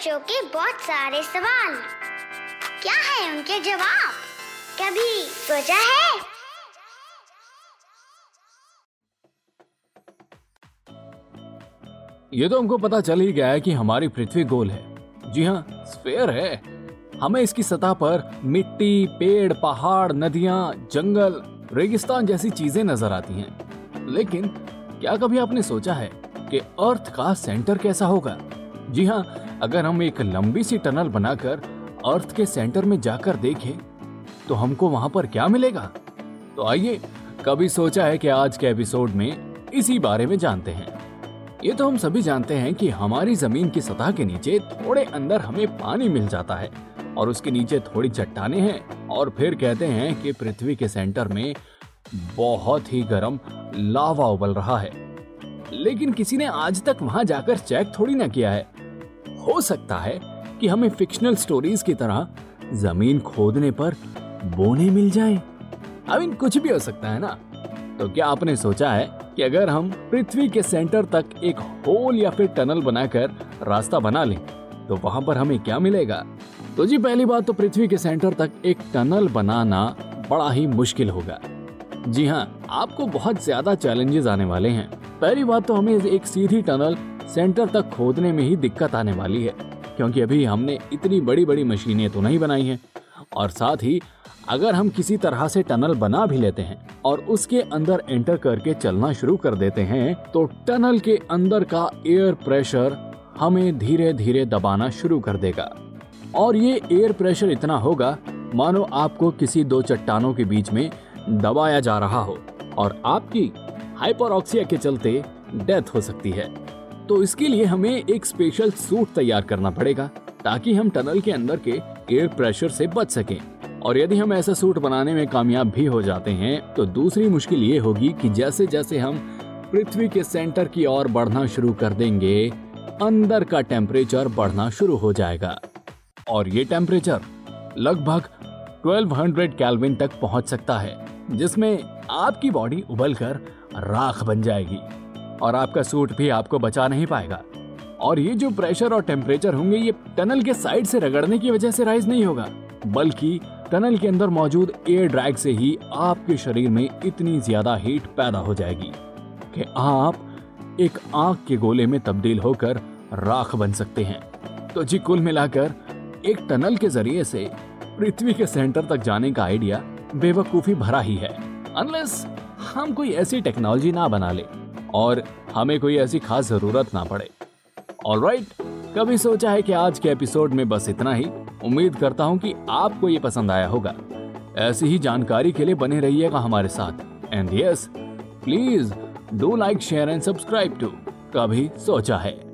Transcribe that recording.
बच्चों के बहुत सारे सवाल। क्या है उनके जवाब? कभी सोचा है? ये तो हमको पता चल ही गया है कि हमारी पृथ्वी गोल है। जी हाँ स्फेयर है। हमें इसकी सतह पर मिट्टी, पेड़, पहाड़, नदियाँ, जंगल, रेगिस्तान जैसी चीज़ें नज़र आती हैं। लेकिन क्या कभी आपने सोचा है कि अर्थ का सेंटर कैसा होगा? जी हाँ अगर हम एक लंबी सी टनल बनाकर अर्थ के सेंटर में जाकर देखें तो हमको वहाँ पर क्या मिलेगा? तो आइए, कभी सोचा है कि आज के एपिसोड में इसी बारे में जानते हैं। ये तो हम सभी जानते हैं कि हमारी ज़मीन की सतह के नीचे थोड़े अंदर हमें पानी मिल जाता है और उसके नीचे थोड़ी चट्टाने हैं और फिर कहते हैं कि पृथ्वी के सेंटर में बहुत ही गर्म लावा उबल रहा है। लेकिन किसी ने आज तक वहाँ जाकर चेक थोड़ी ना किया है। हो सकता है कि हमें फिक्शनल स्टोरीज की तरह ज़मीन खोदने पर बोने मिल जाए। आई मीन कुछ भी हो सकता है ना? तो क्या आपने सोचा है कि अगर हम पृथ्वी के सेंटर तक एक होल या फिर टनल बनाकर रास्ता बना लें तो वहाँ पर हमें क्या मिलेगा? तो जी, पहली बात तो पृथ्वी के सेंटर तक एक टनल बनाना बड़ा ही मुश्किल होगा। जी हाँ आपको बहुत ज़्यादा चैलेंजेस आने वाले हैं। पहली बात तो हमें एक सीधी टनल सेंटर तक खोदने में ही दिक्कत आने वाली है, क्योंकि अभी हमने इतनी बड़ी बड़ी मशीनें तो नहीं बनाई हैं। और साथ ही, अगर हम किसी तरह से टनल बना भी लेते हैं और उसके अंदर एंटर करके चलना शुरू कर देते हैं तो टनल के अंदर का एयर प्रेशर हमें धीरे धीरे दबाना शुरू कर देगा। और ये एयर प्रेशर इतना होगा, मानो आपको किसी दो चट्टानों के बीच में दबाया जा रहा हो, और आपकी हाइपरऑक्सिया के चलते डेथ हो सकती है। तो इसके लिए हमें एक स्पेशल सूट तैयार करना पड़ेगा, ताकि हम टनल के अंदर के एयर प्रेशर से बच सकें। और यदि हम ऐसा सूट बनाने में कामयाब भी हो जाते हैं तो दूसरी मुश्किल ये होगी कि जैसे जैसे हम पृथ्वी के सेंटर की ओर बढ़ना शुरू कर देंगे, अंदर का टेम्परेचर बढ़ना शुरू हो जाएगा। और ये टेम्परेचर लगभग 1200 केल्विन तक पहुँच सकता है, जिसमें आपकी बॉडी उबलकर राख बन जाएगी। और आपका सूट भी आपको बचा नहीं पाएगा। और ये जो प्रेशर और टेम्परेचर होंगे, ये टनल के साइड से रगड़ने की वजह से राइज नहीं होगा। बल्कि टनल के अंदर मौजूद एयर ड्रैग से ही आपके शरीर में इतनी ज़्यादा हीट पैदा हो जाएगी कि आप एक आँख के गोले में तब्दील होकर राख बन सकते हैं। तो जी, कुल मिलाकर एक टनल के ज़रिए से पृथ्वी के सेंटर तक जाने का आइडिया बेवकूफ़ी भरा ही है। अनलेस हम कोई ऐसी टेक्नोलॉजी ना बना ले। और हमें कोई ऐसी खास ज़रूरत ना पड़े। ऑल राइट कभी सोचा है कि आज के एपिसोड में बस इतना ही? उम्मीद करता हूँ कि आपको ये पसंद आया होगा। ऐसी ही जानकारी के लिए बने रहिएगा हमारे साथ। And yes please do like share and subscribe to कभी सोचा है।